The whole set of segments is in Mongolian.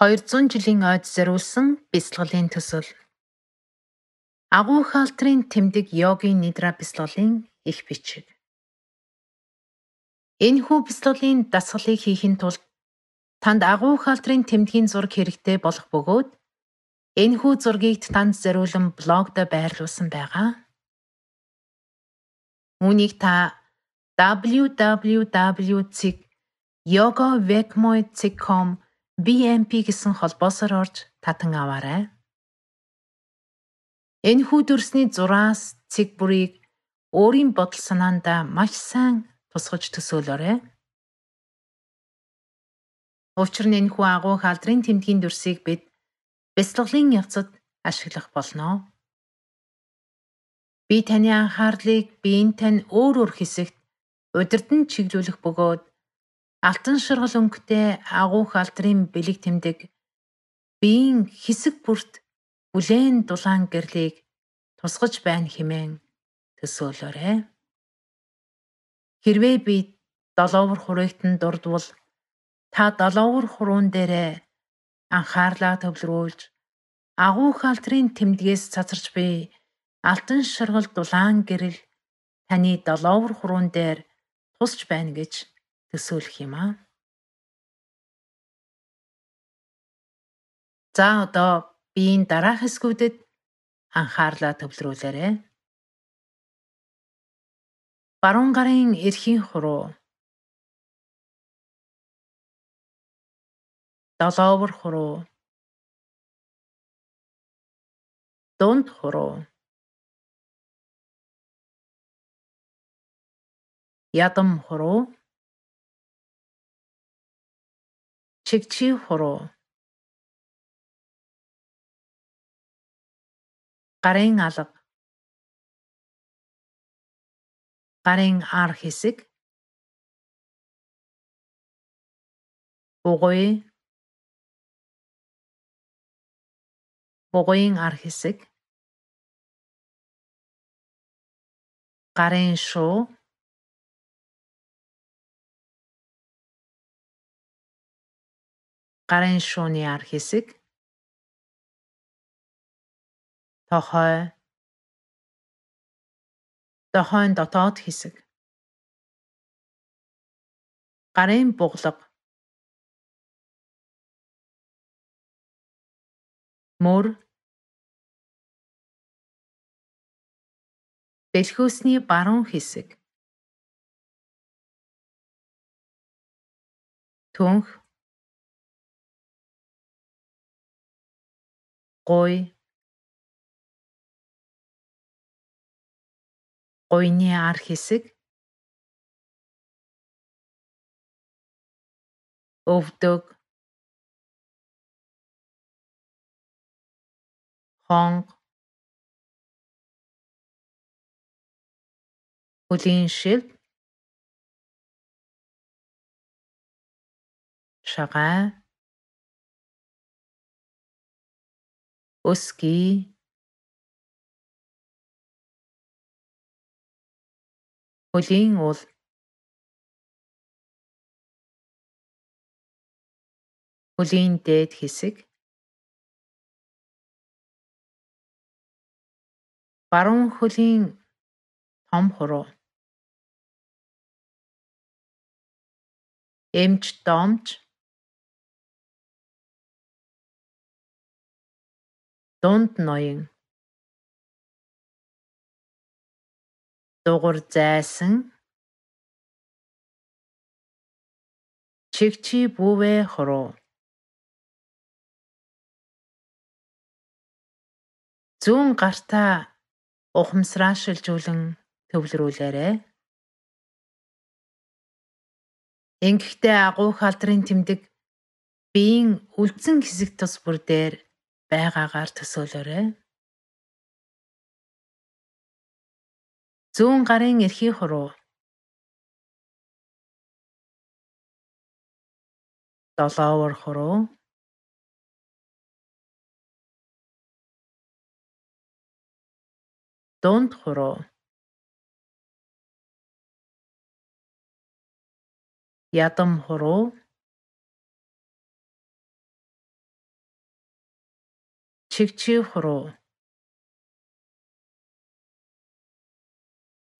200 жилийн ойд зориулсан бяцлаглалын төсөл. Агуу хаалтрын тэмдэг йогийн нидра бяцлаглалын их бичиг. Энэхүү бяцлаглалын дасгалыг хийхин тулд танд агуу хаалтрын тэмдгийн зураг хэрэгтэй болох бөгөөд энэхүү зургийг танд зориулан блогд байрлуулсан байгаа. Үүнийг та www.yogovekmoy.com BMP гэсэн холбоосоор орж татан аваарай. Энэхүү дүрсний зураас цэг бүрийг өөрийн бодол санаандаа маш сайн тусгаж төсөөлөөрэй. Учир нь энэхүү агуу халдрын тэмдгийн дүрсийг бид бяцлаглалын явцад ашиглах болно. Би таны анхаарлыг биеийн тань өөр өөр хэсэгт удирдан чиглүүлэх бөгөөд алтан шаргал өнгөтэй агуу халдрын бэлэг тэмдэг биеийн хэсэг бүрт бүлээн дулаан гэрлийг тусгаж байна хэмээн төсөөлөөрэй. Хэрвээ би долоовор хураягтан дурдвал та долоовор хуруун дээрээ анхаарлаа төвлөрүүлж агуу халтрын тэмдгээс цацарч би алтан шаргал дулаан гэрэл таны долоовор хуруун дээр тусч байна гэж төсөөлөх юм аа. За одоо биеийн дараах хэсгүүдэд анхаарлаа төвлөрүүлээрэй. Баруун гарын эрхийн хуруу долоовор хуруу дунд хуруу ядам хуруу чигчи хуруу. Гарын алга. Гарын ар хэсэг. Бугуй. Бугуйн ар хэсэг. Гарын шуу гарын шууны ар хэсэг. Тохой. Дохойн дотоод хэсэг. Гарын буглаг. Мөр. Бэлхүүсний баруун хэсэг. Түнх гуй гуйны ар хэсэг. Өвдөг. Хонго хөлийн шив шагай өсгий. Хөлийн уул. Хөлийн дээд хэсэг. Баруун хөлийн том хуруу. Эмч домж дунд ноён. Дугур зайсан. Чигчи бүвэ хуруу зүүн гартаа ухамсараашилжуулан төвлөрүүлээрэй. Ингэхдээ агуу халдрын тэмдэг биеийн үлдсэн хэсэг тус бүр дээр байгаагаар төсөөлөөрэй. Зүүн гарын эрхий хуруу. Долоовор хуруу. Дунд хуруу. Ядам хуруу чигчий хуруу.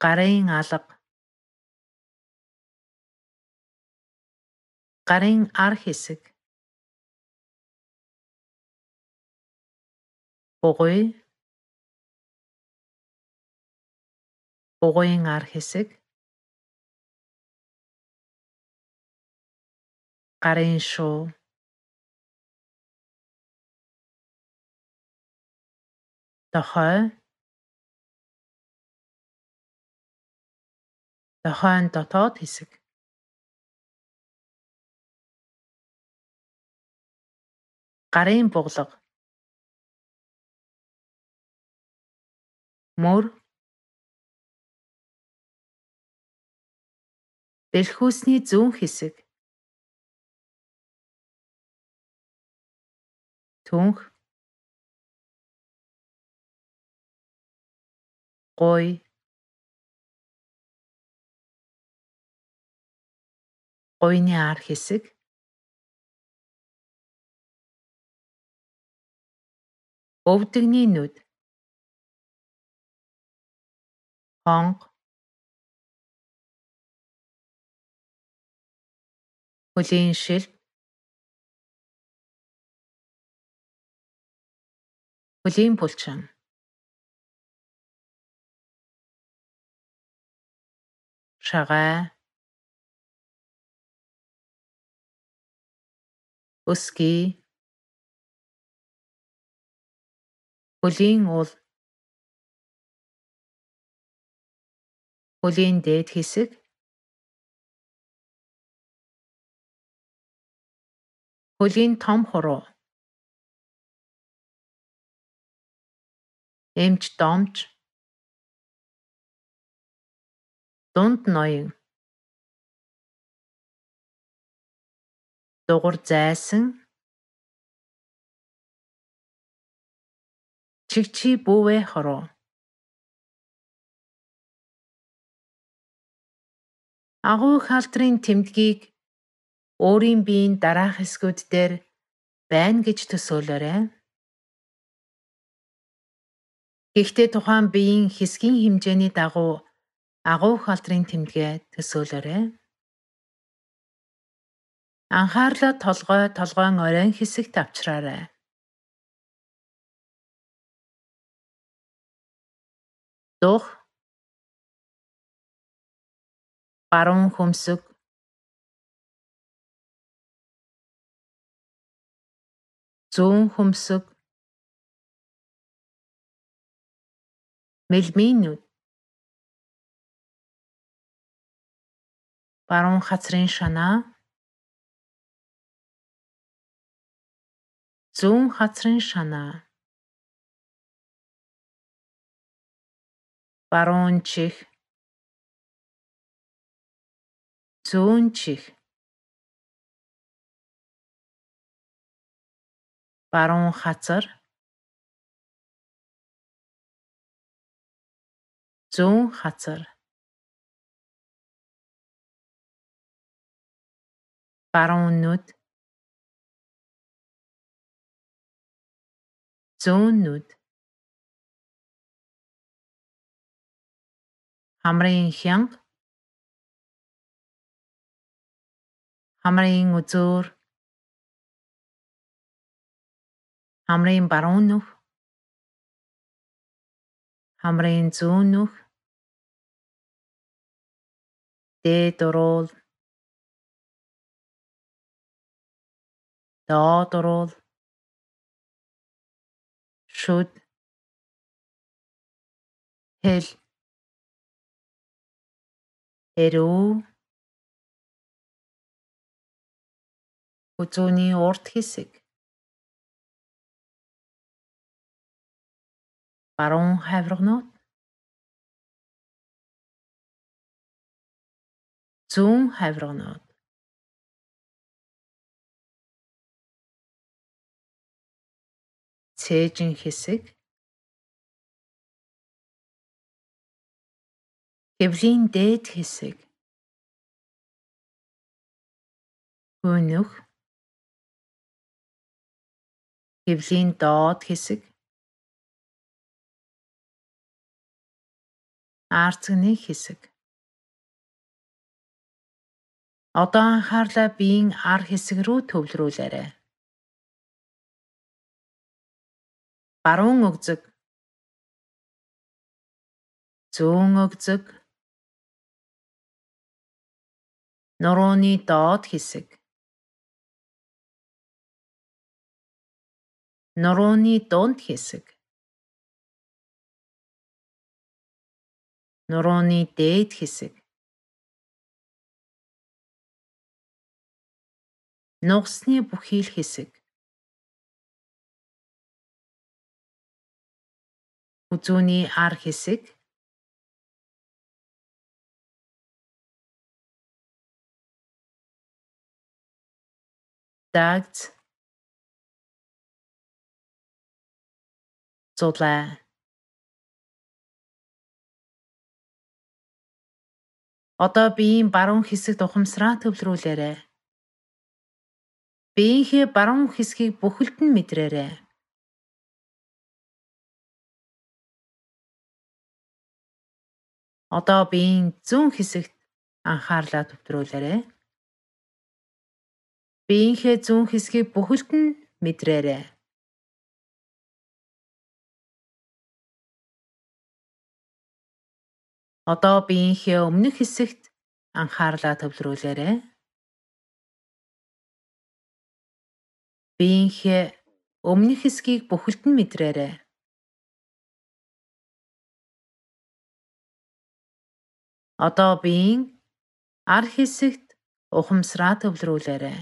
Гарын алга. Гарын ар хэсэг. Бугуй. Бугуйн ар хэсэг. Гарын шуу дохой дохойн дотоод хэсэг. Гарын буглаг. Мөр. Бэлхүүсний зүүн хэсэг. Түнх гуй гуйны ар хэсэг. Өвдөгний нүд. Хонго хөлийн шил. Хөлийн булчин шагаа. Өсгий хөлийн уул. Хөлийн дээд хэсэг. Хөлийн том хуруу эмч домч дунд ноён. Дугур зайсан. Чигчий бүүвэ хороо. Агуу халтрын тэмдгийг өөрийн биеийн дараах хэсгүүд дээр байна гэж төсөөлөөрэй. Гэхдээ тухайн биеийн хэсгийн хэмжээний дагуу агуу халтрын тэмдгээ төсөөлөөрэй. Анхаарлаа толгой толгойн оройн хэсэгт авчраарай. Дух баруун хөмсөг зүүн хөмсөг мэлмийн нүд баруун хацрын шанаа зүүн хацрын шанаа баруун чих. Зүүн чих. Баруун хазар зүүн хазар баруун нүд зүүн нүд хамрын хянга хамрын үзүүр. Хамрын баруун нүх. Хамрын зүүн нүх. Дээд уруул доод уруул шүд. Хэл. Эрүү үзүүний урд хэсэг. Баруун хавирганууд зүүн хавирганууд цээжин хэсэг хэвлийн дээд хэсэг хөнөх Хэвлийн доод хэсэг. Арцгны хэсэг. Одоо анхаарлаа биеийн ар хэсэг рүү төвлөрүүлээрэй. Баруун өгзөг. Зүүн өгзөг. Нурууны доод хэсэг. Нурууны дунд хэсэг. Нурууны дээд хэсэг. Нугасны бүхий л хэсэг. Үзүүний ар хэсэг. Дагц зулай Одоо биеийн баруун хэсэгт ухамсараа төвлөрүүлээрэй. Биеийнхээ баруун хэсгийг бүхэлд нь мэдрээрэй. Одоо биеийн зүүн хэсэгт анхаарлаа төвлөрүүлээрэй. Биеийнхээ зүүн хэсгийг бүхэлд нь мэдрээрэй. Одоо биеийнхээ өмнөх хэсэгт анхаарлаа төвлөрүүлээрэй. Биеийнхээ өмнөх хэсгийг бүхэлд нь мэдрээрэй. Одоо биеийн ар хэсэгт ухамсараа төвлөрүүлээрэй.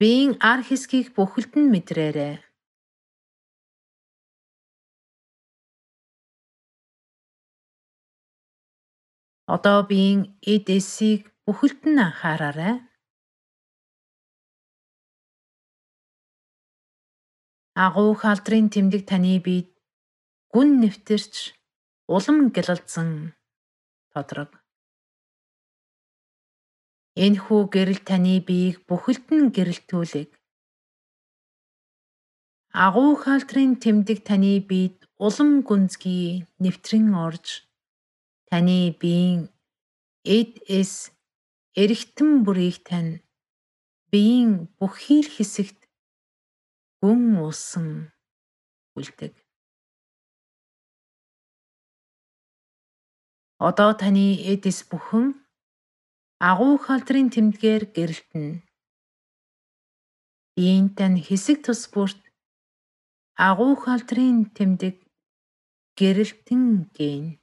Биеийн ар хэсгийг бүхэлд нь мэдрээрэй. Одоо биеийн эд эсийг бүхэлд нь анхаараарай. Агуу халдрын тэмдэг таны биед гүн нэвтэрч улам гялалзсан тодрог. Энэхүү гэрэл таны биеийг бүхэлд нь гэрэлтүүлэг. Агуу халдрын тэмдэг таны биед улам гүнзгий нэвтрэн орж таны биеийн эд эс эргэтэн бүрийг тань биеийн бүхий л хэсэгт гүн уусан үлдэг. Одоо таны эдис бүхэн агуу халдрын тэмдгээр гэрэлтэнэ. Биеийнтэй нь хэсэг тус бүрт агуу халдрын тэмдэг гэрэлтэн гээ.